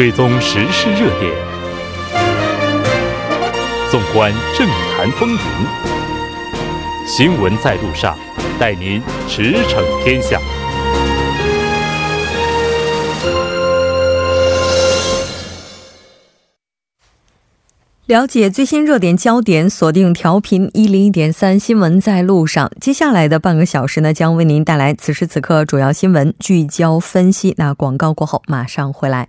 追踪时事热点，纵观政坛风云，新闻在路上，带您驰骋天下。了解最新热点焦点，锁定调频一零一点三新闻在路上。接下来的半个小时呢，将为您带来此时此刻主要新闻聚焦分析。那广告过后马上回来。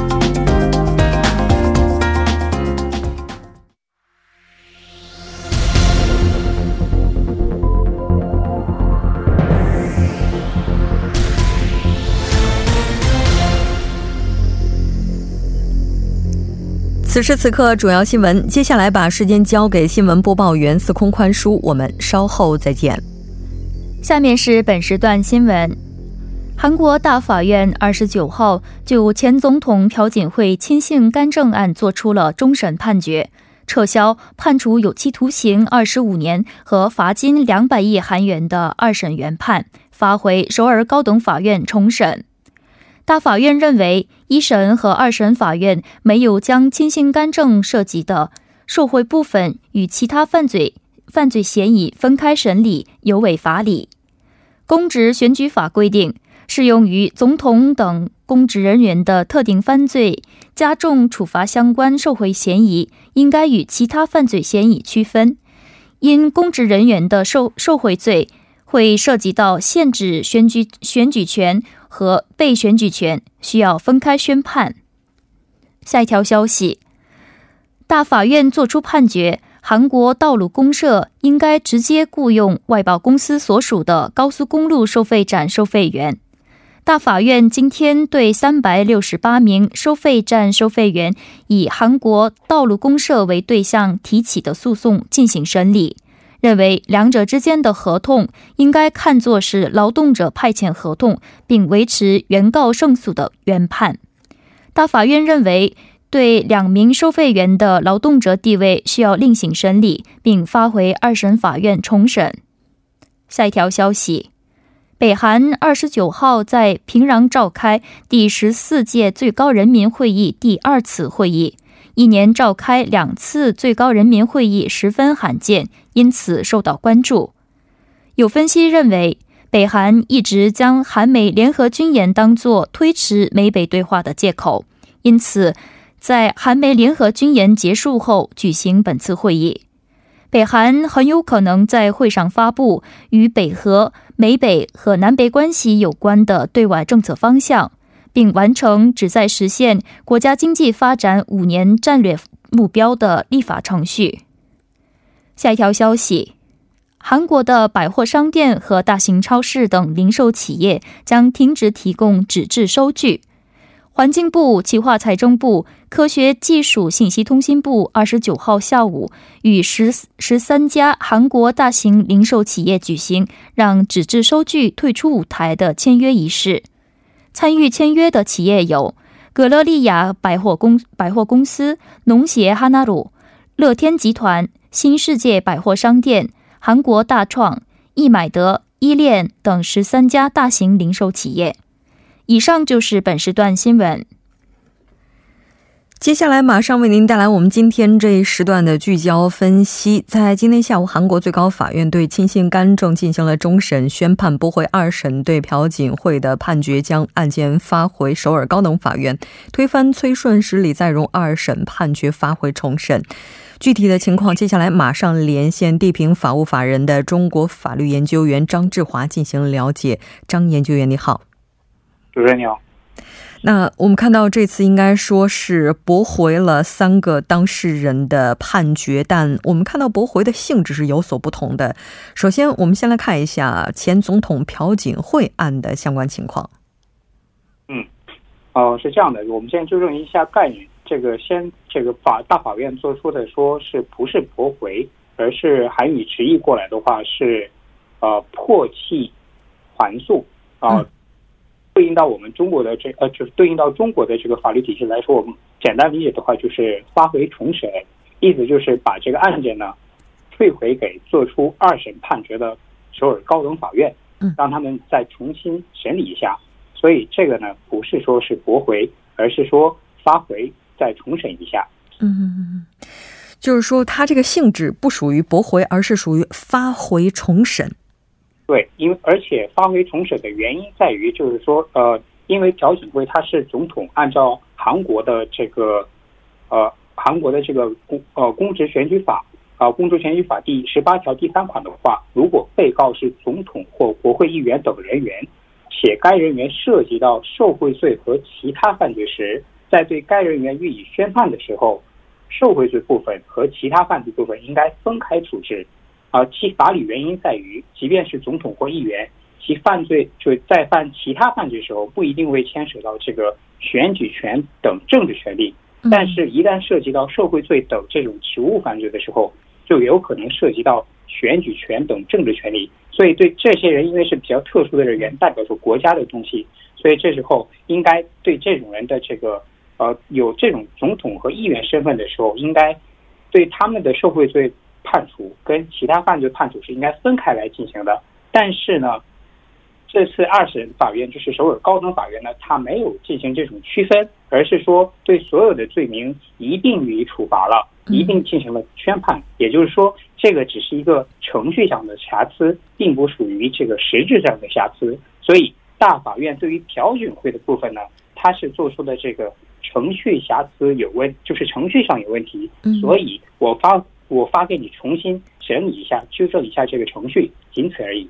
此时此刻，主要新闻。接下来把时间交给新闻播报员司空宽叔，我们稍后再见。下面是本时段新闻。韩国大法院二十九号就前总统朴槿惠亲信干政案作出了终审判决，撤销判处有期徒刑二十五年和罚金两百亿韩元的二审原判，发回首尔高等法院重审。大法院认为，一审和二审法院没有将亲信干政涉及的受贿部分与其他犯罪犯罪嫌疑分开审理，有违法理。公职选举法规定。适用于总统等公职人员的特定犯罪加重处罚相关受贿嫌疑，应该与其他犯罪嫌疑区分。因公职人员的受受贿罪会涉及到限制选举选举权和被选举权，需要分开宣判。下一条消息，大法院作出判决，韩国道路公社应该直接雇佣外包公司所属的高速公路收费站收费员。大法院今天对三百六十八名收费站收费员以韩国道路公社为对象提起的诉讼进行审理，认为两者之间的合同应该看作是劳动者派遣合同，并维持原告胜诉的原判。大法院认为，对两名收费员的劳动者地位需要另行审理，并发回二审法院重审。下一条消息。北韩二十九号在平壤召开第十四届最高人民会议第二次会议，一年召开两次最高人民会议十分罕见，因此受到关注。有分析认为，北韩一直将韩美联合军演当作推迟美北对话的借口，因此在韩美联合军演结束后举行本次会议。北韩很有可能在会上发布与北和、美北和南北关系有关的对外政策方向，并完成旨在实现国家经济发展五年战略目标的立法程序。下一条消息：韩国的百货商店和大型超市等零售企业将停止提供纸质收据。环境部、企划财政部、科学技术信息通信部二十九号下午与十十三家韩国大型零售企业举行让纸质收据退出舞台的签约仪式。参与签约的企业有格勒利亚百货公百货公司、农协哈纳鲁、乐天集团、新世界百货商店、韩国大创、易买得、依恋等十三家大型零售企业。以上就是本时段新闻。接下来马上为您带来我们今天这一时段的聚焦分析。在今天下午，韩国最高法院对亲信干政进行了终审宣判，驳回二审对朴槿惠的判决，将案件发回首尔高等法院，推翻崔顺实、李在镕二审判决，发回重审。具体的情况，接下来马上连线地平法务法人的中国法律研究员张志华进行了解。张研究员，你好。主持人你好，那我们看到这次应该说是驳回了三个当事人的判决，但我们看到驳回的性质是有所不同的。首先，我们先来看一下前总统朴槿惠案的相关情况。嗯，哦，是这样的，我们先纠正一下概念。这个先，这个法大法院做出的说是不是驳回，而是韩语直译过来的话是，呃破弃还诉啊，对应到我们中国的这呃就是对应到中国的这个法律体系来说，我们简单理解的话就是发回重审，意思就是把这个案件呢退回给做出二审判决的首尔高等法院，让他们再重新审理一下。所以这个呢不是说是驳回，而是说发回再重审一下。嗯。就是说，它这个性质不属于驳回，而是属于发回重审。对，因为而且发回重审的原因在于，就是说，呃，因为朴槿惠他是总统，按照韩国的这个，呃，韩国的这个公呃公职选举法啊，公职选举法第十八条第三款的话，如果被告是总统或国会议员等人员，且该人员涉及到受贿罪和其他犯罪时，在对该人员予以宣判的时候。受贿罪部分和其他犯罪部分应该分开处置，而其法理原因在于，即便是总统或议员，其犯罪就在犯其他犯罪时候，不一定会牵扯到这个选举权等政治权利，但是，一旦涉及到受贿罪等这种职务犯罪的时候，就有可能涉及到选举权等政治权利。所以，对这些人，因为是比较特殊的人员，代表着国家的东西，所以这时候应该对这种人的这个。呃，有这种总统和议员身份的时候，应该对他们的受贿罪判处跟其他犯罪判处是应该分开来进行的。但是呢，这次二审法院就是首尔高等法院呢，他没有进行这种区分，而是说对所有的罪名一并予以处罚了，一并进行了宣判。也就是说，这个只是一个程序上的瑕疵，并不属于这个实质上的瑕疵。所以，大法院对于朴槿惠的部分呢，他是做出的这个。程序瑕疵有问，就是程序上有问题，所以我发我发给你重新整理一下，纠正一下这个程序，仅此而已。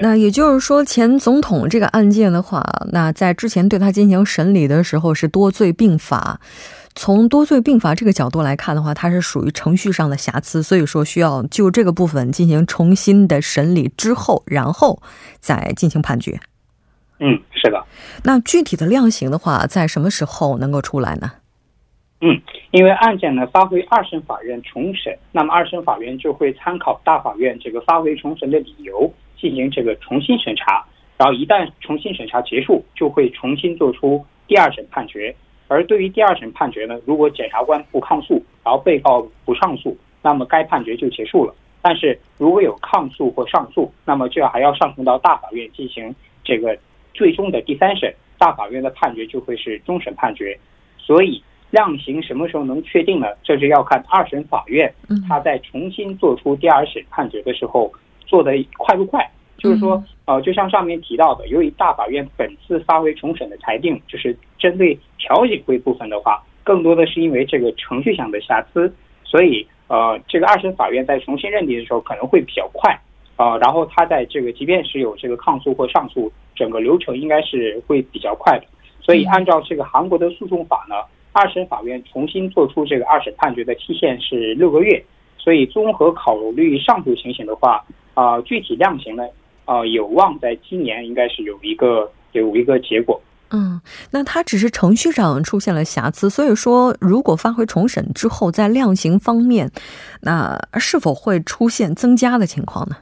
那也就是说，前总统这个案件的话，那在之前对他进行审理的时候是多罪并罚。从多罪并罚这个角度来看的话，它是属于程序上的瑕疵，所以说需要就这个部分进行重新的审理之后，然后再进行判决。嗯，是的。那具体的量刑的话，在什么时候能够出来呢？嗯，因为案件呢发回二审法院重审，那么二审法院就会参考大法院这个发回重审的理由进行这个重新审查，然后一旦重新审查结束，就会重新做出第二审判决。而对于第二审判决呢，如果检察官不抗诉，然后被告不上诉，那么该判决就结束了。但是如果有抗诉或上诉，那么就要还要上升到大法院进行这个。最终的第三审大法院的判决就会是终审判决，所以量刑什么时候能确定呢？这是要看二审法院他在重新做出第二审判决的时候做的快不快。就是说，呃，就像上面提到的，由于大法院本次发回重审的裁定，就是针对调解会部分的话，更多的是因为这个程序上的瑕疵，所以呃，这个二审法院在重新认定的时候可能会比较快。啊，然后他在这个，即便是有这个抗诉或上诉，整个流程应该是会比较快的。所以按照这个韩国的诉讼法呢，二审法院重新做出这个二审判决的期限是六个月。所以综合考虑上述情形的话，啊，具体量刑呢，啊，有望在今年应该是有一个有一个结果。嗯，那他只是程序上出现了瑕疵，所以说如果发回重审之后，在量刑方面，那是否会出现增加的情况呢？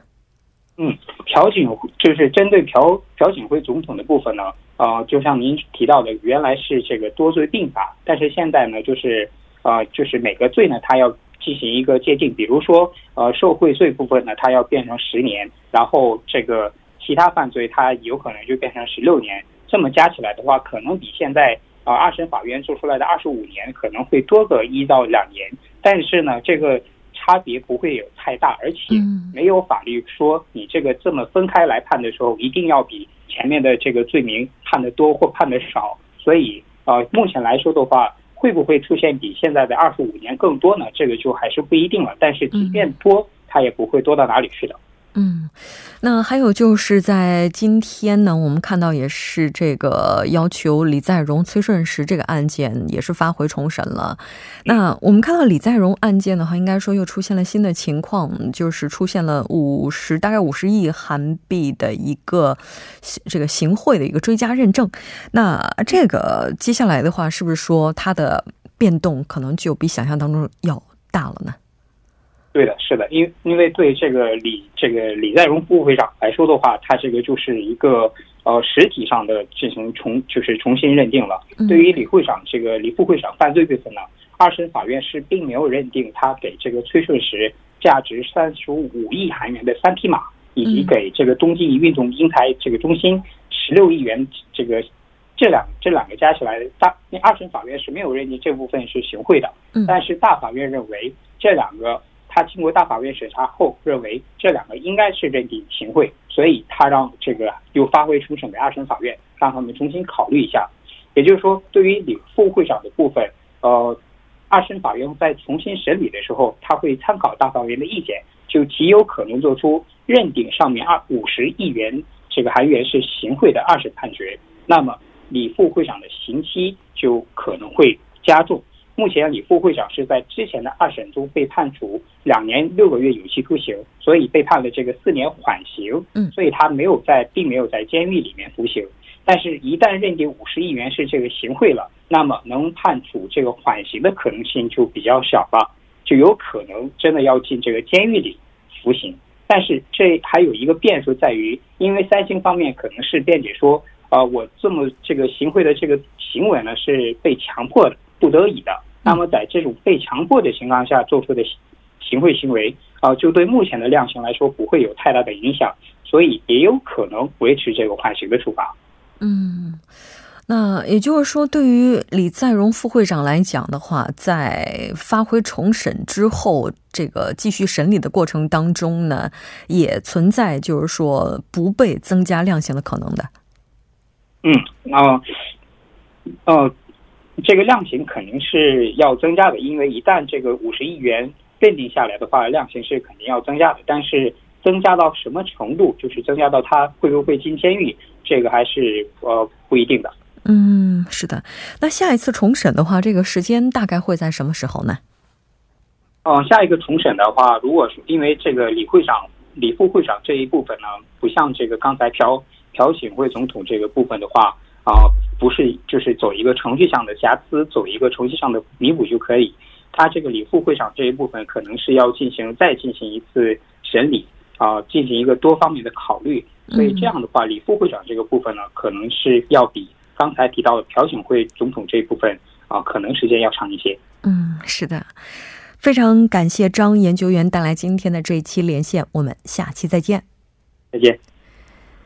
嗯，朴槿就是针对朴朴槿惠总统的部分呢，呃，就像您提到的，原来是这个多罪并罚，但是现在呢，就是呃，就是每个罪呢，它要进行一个界定，比如说呃，受贿罪部分呢，它要变成十年，然后这个其他犯罪它有可能就变成十六年，这么加起来的话，可能比现在啊二审法院做出来的二十五年可能会多个一到两年，但是呢，这个。差别不会有太大，而且没有法律说你这个这么分开来判的时候，一定要比前面的这个罪名判的多或判的少。所以，呃，目前来说的话，会不会出现比现在的二十五年更多呢？这个就还是不一定了。但是，即便多，它也不会多到哪里去的。嗯，那还有就是在今天呢，我们看到也是这个要求李在镕、崔顺实这个案件也是发回重审了。那我们看到李在镕案件的话，应该说又出现了新的情况，就是出现了五十大概五十亿韩币的一个这个行贿的一个追加认证。那这个接下来的话，是不是说它的变动可能就比想象当中要大了呢？对的，是的，因因为对这个李这个李在镕副会长来说的话，他这个就是一个呃实体上的进行重就是重新认定了。对于李会长这个李副会长犯罪部分呢，二审法院是并没有认定他给这个崔顺实价值三十五亿韩元的三匹马，以及给这个冬季运动英才这个中心十六亿元这个这两这两个加起来大那二审法院是没有认定这部分是行贿的。但是大法院认为这两个。他经过大法院审查后，认为这两个应该是认定行贿，所以他让这个又发回重审给二审法院，让他们重新考虑一下。也就是说，对于李副会长的部分，呃，二审法院在重新审理的时候，他会参考大法院的意见，就极有可能做出认定上面二五十亿元这个韩元是行贿的二审判决。那么，李副会长的刑期就可能会加重。目前，李副会长是在之前的二审中被判处两年六个月有期徒刑，所以被判了这个四年缓刑。嗯，所以他没有在，并没有在监狱里面服刑。但是，一旦认定五十亿元是这个行贿了，那么能判处这个缓刑的可能性就比较小了，就有可能真的要进这个监狱里服刑。但是，这还有一个变数在于，因为三星方面可能是辩解说，啊，我这么这个行贿的这个行为呢是被强迫的。不得已的，那么在这种被强迫的情况下做出的行贿行为啊，就对目前的量刑来说不会有太大的影响，所以也有可能维持这个缓刑的处罚。嗯，那也就是说，对于李在镕副会长来讲的话，在发回重审之后，这个继续审理的过程当中呢，也存在就是说不被增加量刑的可能的。嗯，啊，呃。这个量刑肯定是要增加的，因为一旦这个五十亿元认定下来的话，量刑是肯定要增加的。但是增加到什么程度，就是增加到他会不会进监狱，这个还是呃不一定的。嗯，是的。那下一次重审的话，这个时间大概会在什么时候呢？嗯，下一个重审的话，如果因为这个李会长、李副会长这一部分呢，不像这个刚才朴朴槿惠总统这个部分的话。啊，不是，就是走一个程序上的瑕疵，走一个程序上的弥补就可以。他这个李副会长这一部分可能是要进行再进行一次审理啊，进行一个多方面的考虑。所以这样的话，李副会长这个部分呢，可能是要比刚才提到的朴槿惠总统这一部分啊，可能时间要长一些。嗯，是的，非常感谢张研究员带来今天的这一期连线，我们下期再见。再见。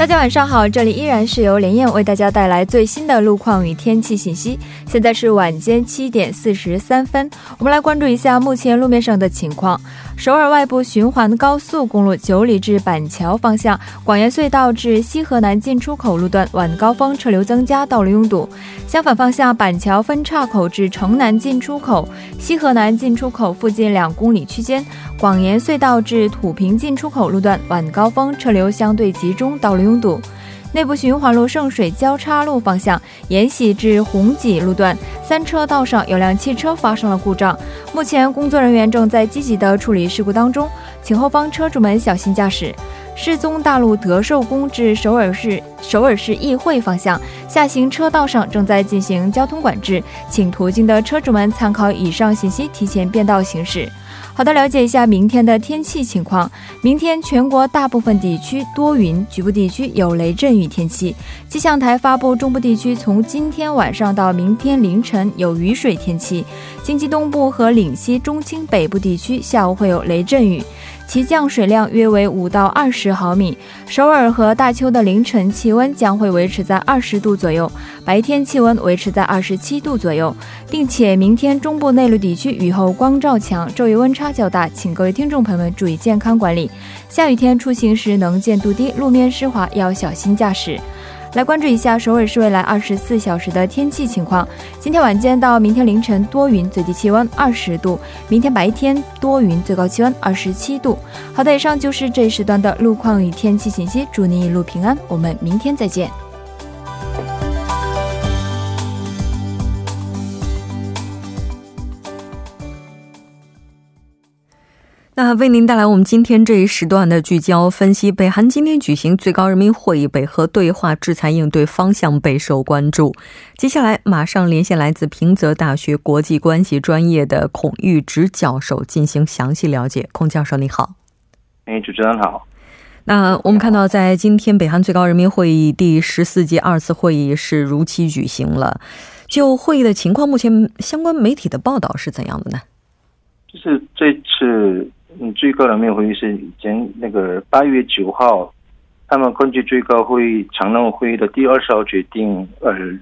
大家晚上好，这里依然是由连燕为大家带来最新的路况与天气信息。现在是晚间七点四十三分，我们来关注一下目前路面上的情况。首尔外部循环高速公路九里至板桥方向，广延隧道至西河南进出口路段晚高峰车流增加，道路拥堵。相反方向，板桥分岔口至城南进出口、西河南进出口附近两公里区间，广延隧道至土平进出口路段晚高峰车流相对集中，道路拥拥。堵，内部循环路圣水交叉路方向延禧至红脊路段三车道上有辆汽车发生了故障，目前工作人员正在积极的处理事故当中，请后方车主们小心驾驶。世宗大路德寿宫至首尔市首尔市议会方向下行车道上正在进行交通管制，请途经的车主们参考以上信息，提前变道行驶。好的，了解一下明天的天气情况。明天全国大部分地区多云，局部地区有雷阵雨天气。气象台发布，中部地区从今天晚上到明天凌晨有雨水天气。经济东部和岭西中青北部地区下午会有雷阵雨。其降水量约为五到二十毫米。首尔和大邱的凌晨气温将会维持在二十度左右，白天气温维持在二十七度左右，并且明天中部内陆地区雨后光照强，昼夜温差较大，请各位听众朋友们注意健康管理。下雨天出行时能见度低，路面湿滑，要小心驾驶。来关注一下首尔市未来二十四小时的天气情况。今天晚间到明天凌晨多云，最低气温二十度；明天白天多云，最高气温二十七度。好的，以上就是这一时段的路况与天气信息。祝您一路平安，我们明天再见。那那为您带来我们今天这一时段的聚焦分析。北韩今天举行最高人民会议，北核对话制裁应对方向备受关注。接下来马上连线来自平泽大学国际关系专业的孔玉直教授进行详细了解。孔教授，你好。哎，主持人好。那我们看到，在今天北韩最高人民会议第十四届二次会议是如期举行了。就会议的情况，目前相关媒体的报道是怎样的呢？就是这次嗯最高人民会议是已经那个八月九号，他们根据最高会议常任会议的第二十号决定而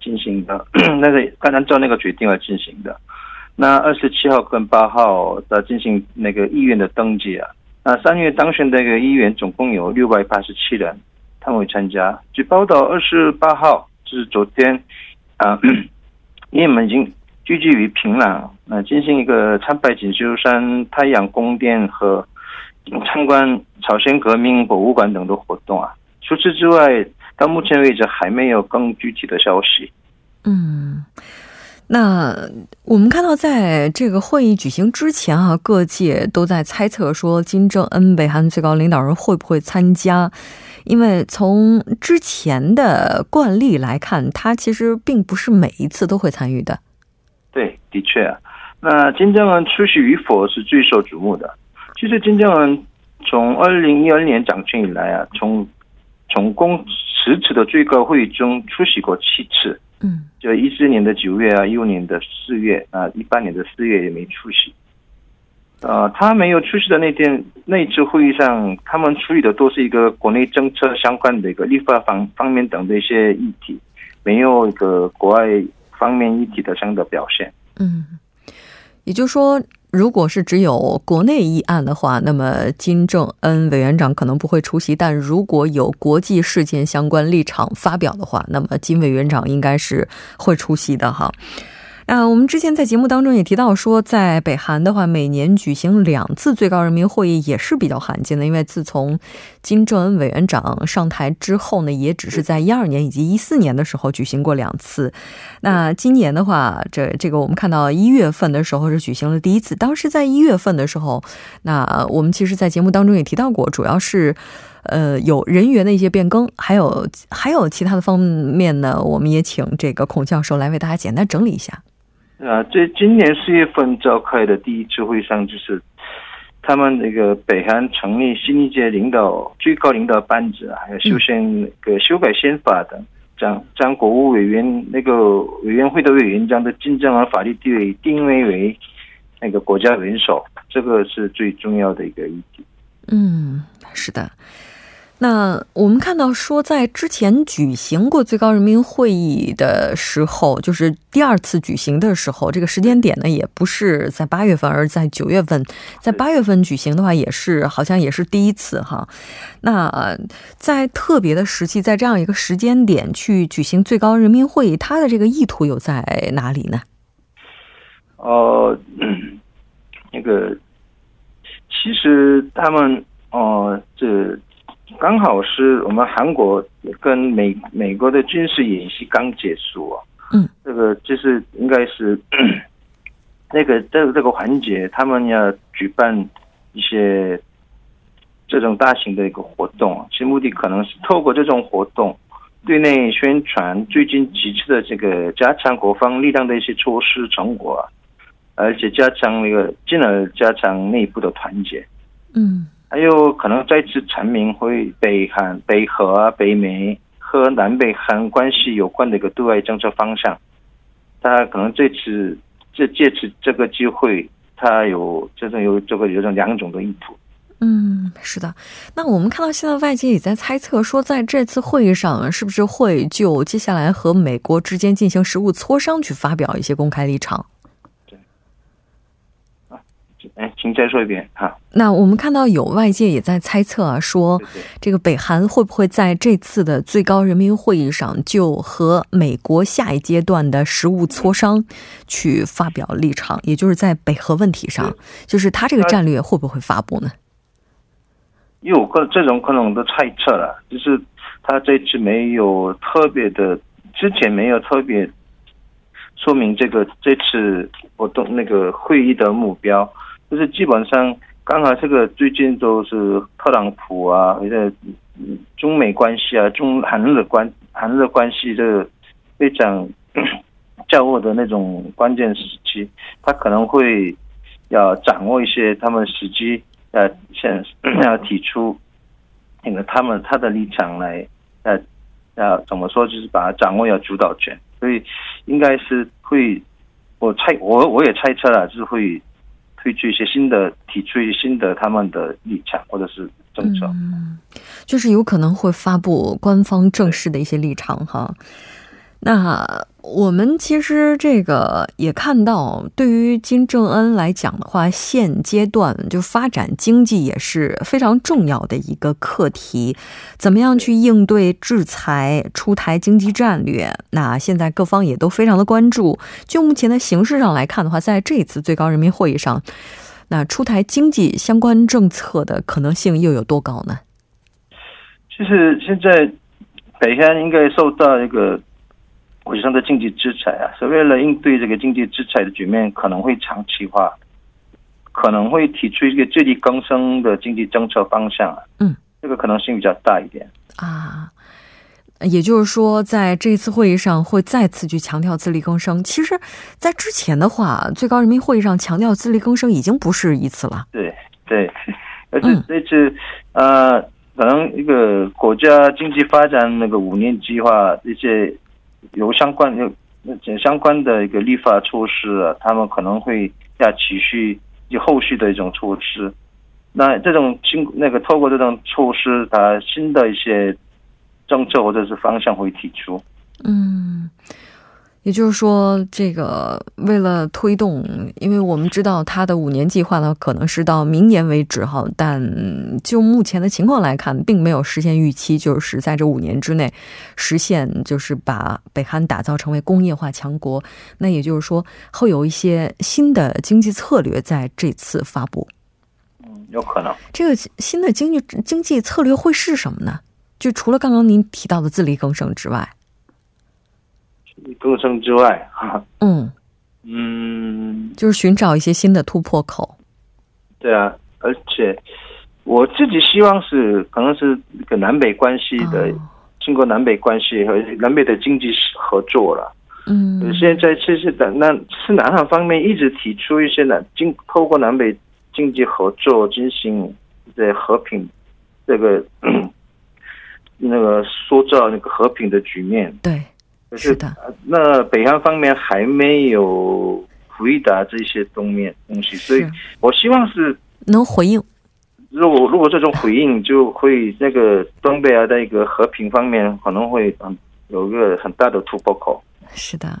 进行的，那个按照那个决定而进行的。那二十七号跟八号的进行那个议员的登记啊。那三月当选的那个议员总共有六百八十七人，他们会参加。据报道，二十八号就是昨天啊，议员们已经。聚集于平壤，那进行一个参拜锦绣山太阳宫殿和参观朝鲜革命博物馆等的活动啊。除此之外，到目前为止还没有更具体的消息。嗯，那我们看到，在这个会议举行之前啊，各界都在猜测说金正恩北韩最高领导人会不会参加，因为从之前的惯例来看，他其实并不是每一次都会参与的。对，的确啊，那金正恩出席与否是最受瞩目的。其实金正恩从二零一二年掌权以来啊，从从共十次的最高会议中出席过七次。嗯，就一四年的九月啊，一五年的四月啊，一八年的四月也没出席。呃，他没有出席的那天那一次会议上，他们处理的都是一个国内政策相关的一个立法方方面等的一些议题，没有一个国外。方面一体的相的表现，嗯，也就是说，如果是只有国内议案的话，那么金正恩委员长可能不会出席；但如果有国际事件相关立场发表的话，那么金委员长应该是会出席的哈。啊，我们之前在节目当中也提到说，在北韩的话，每年举行两次最高人民会议也是比较罕见的。因为自从金正恩委员长上台之后呢，也只是在一二年以及一四年的时候举行过两次。那今年的话，这这个我们看到一月份的时候是举行了第一次。当时在一月份的时候，那我们其实，在节目当中也提到过，主要是呃有人员的一些变更，还有还有其他的方面呢。我们也请这个孔教授来为大家简单整理一下。啊，这今年四月份召开的第一次会上，就是他们那个北韩成立新一届领导最高领导班子，还有修宪那个修改宪法的，将将国务委员那个委员会的委员长的金正恩法律地位定位为那个国家元首，这个是最重要的一个议题。嗯，是的。那我们看到说，在之前举行过最高人民会议的时候，就是第二次举行的时候，这个时间点呢，也不是在八月份，而在九月份。在八月份举行的话，也是好像也是第一次哈。那在特别的时期，在这样一个时间点去举行最高人民会议，它的这个意图有在哪里呢？哦，那个，其实他们哦，这。刚好是我们韩国跟美美国的军事演习刚结束啊，嗯，这个就是应该是 那个这个这个环节，他们要举办一些这种大型的一个活动，其目的可能是透过这种活动对内宣传最近几次的这个加强国防力量的一些措施成果，而且加强那个进而加强内部的团结，嗯。还有可能再次阐明会北韩、北核、北美和南北韩关系有关的一个对外政策方向。他可能这次这借此这个机会，他有这种有这个有种两种的意图。嗯，是的。那我们看到现在外界也在猜测说，在这次会议上是不是会就接下来和美国之间进行实物磋商去发表一些公开立场。哎，请再说一遍哈。那我们看到有外界也在猜测啊，说这个北韩会不会在这次的最高人民会议上就和美国下一阶段的实务磋商去发表立场，也就是在北核问题上，就是他这个战略会不会发布呢？有个这种可能的猜测了，就是他这次没有特别的，之前没有特别说明这个这次活动那个会议的目标。就是基本上刚好这个最近都是特朗普啊，或者中美关系啊，中韩日关韩日关系这个非常较恶的那种关键时期，他可能会要掌握一些他们时机，呃，现要提出那个他们他的立场来，呃，要怎么说，就是把它掌握要主导权，所以应该是会，我猜我我也猜测了，就是会。推出一些新的，提出一些新的他们的立场或者是政策，就是有可能会发布官方正式的一些立场哈。那我们其实这个也看到，对于金正恩来讲的话，现阶段就发展经济也是非常重要的一个课题。怎么样去应对制裁、出台经济战略？那现在各方也都非常的关注。就目前的形势上来看的话，在这次最高人民会议上，那出台经济相关政策的可能性又有多高呢？其实现在北韩应该受到一个。国际上的经济制裁啊，是为了应对这个经济制裁的局面可能会长期化，可能会提出一个自力更生的经济政策方向啊。嗯，这个可能性比较大一点啊。也就是说，在这次会议上会再次去强调自力更生。其实，在之前的话，最高人民会议上强调自力更生已经不是一次了。对对，而且这次呃，可能一个国家经济发展那个五年计划一些。有相关有相关的一个立法措施，他们可能会要持续有后续的一种措施。那这种新那个透过这种措施，它新的一些政策或者是方向会提出。嗯。也就是说，这个为了推动，因为我们知道它的五年计划呢，可能是到明年为止哈，但就目前的情况来看，并没有实现预期，就是在这五年之内实现，就是把北韩打造成为工业化强国。那也就是说，会有一些新的经济策略在这次发布。嗯，有可能。这个新的经济经济策略会是什么呢？就除了刚刚您提到的自力更生之外。更生之外，嗯嗯，就是寻找一些新的突破口。对啊，而且我自己希望是可能是一个南北关系的，经过南北关系和南北的经济合作了。嗯，现在其实的那是南韩方面一直提出一些南经透过南北经济合作进行在和平这个 那个塑造那个和平的局面。对。是的，那北韩方面还没有回答这些东面东西，所以我希望是能回应。如果如果这种回应，就会那个东北亚的一个和平方面可能会嗯有一个很大的突破口。是的。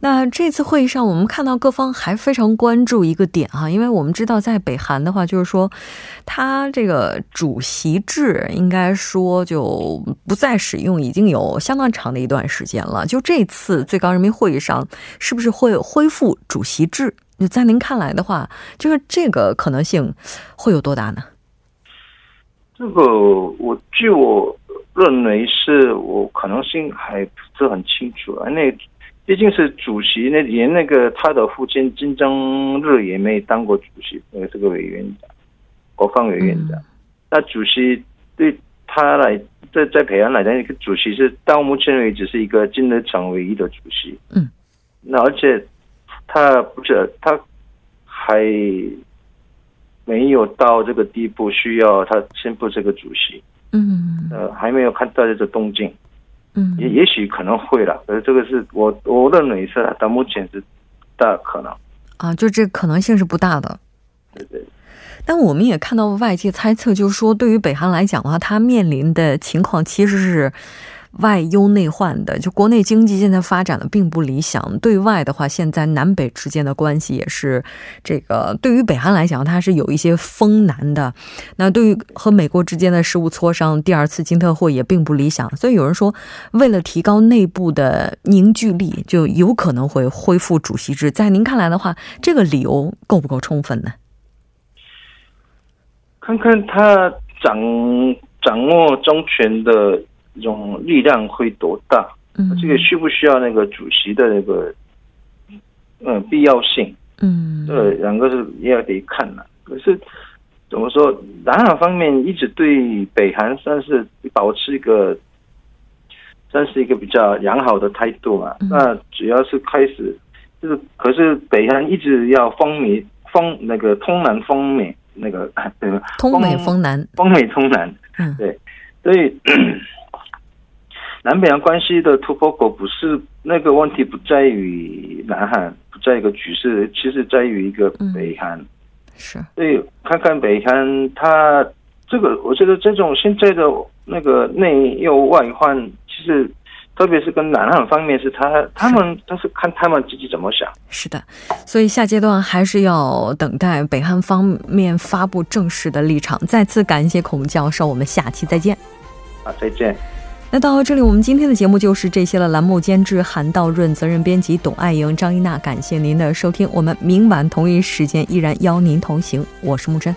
那这次会议上，我们看到各方还非常关注一个点哈，因为我们知道在北韩的话，就是说，他这个主席制应该说就不再使用，已经有相当长的一段时间了。就这次最高人民会议上，是不是会恢复主席制？就在您看来的话，就是这个可能性会有多大呢？这个我据我认为是我可能性还不是很清楚啊，那。毕竟是主席，那连那个他的父亲金正日也没当过主席，呃，这个委员长，国防委员长。那主席对他来，在在培安来讲，一个主席是到目前为止是一个金日成唯一的主席。嗯。那而且他不是他还没有到这个地步，需要他宣布这个主席。嗯。呃，还没有看到这个动静。嗯，也也许可能会了，可是，这个是我我认为是到目前是大可能啊，就这可能性是不大的。对对。但我们也看到外界猜测，就是说对于北韩来讲的话，它面临的情况其实是。外忧内患的，就国内经济现在发展的并不理想。对外的话，现在南北之间的关系也是这个，对于北韩来讲，它是有一些风难的。那对于和美国之间的事务磋商，第二次金特会也并不理想。所以有人说，为了提高内部的凝聚力，就有可能会恢复主席制。在您看来的话，这个理由够不够充分呢？看看他掌掌握中权的。这种力量会多大？嗯，这个需不需要那个主席的那个嗯必要性？嗯，对两个是也要得看了。可是怎么说？南韩方面一直对北韩算是保持一个，算是一个比较良好的态度嘛。那主要是开始，就是可是北韩一直要风靡风那个通南风美那个 通美封南封美通南，嗯，对，所以南北洋关系的突破口不是那个问题，不在于南韩，不在一个局势，其实在于一个北韩。是，所以看看北韩，他这个，我觉得这种现在的那个内忧外患，其实特别是跟南韩方面，是他他们都是看他们自己怎么想。是的，所以下阶段还是要等待北韩方面发布正式的立场。再次感谢孔教授，我们下期再见。啊，再见。那到这里，我们今天的节目就是这些了。栏目监制韩道润，责任编辑董爱莹、张一娜，感谢您的收听。我们明晚同一时间依然邀您同行，我是木真。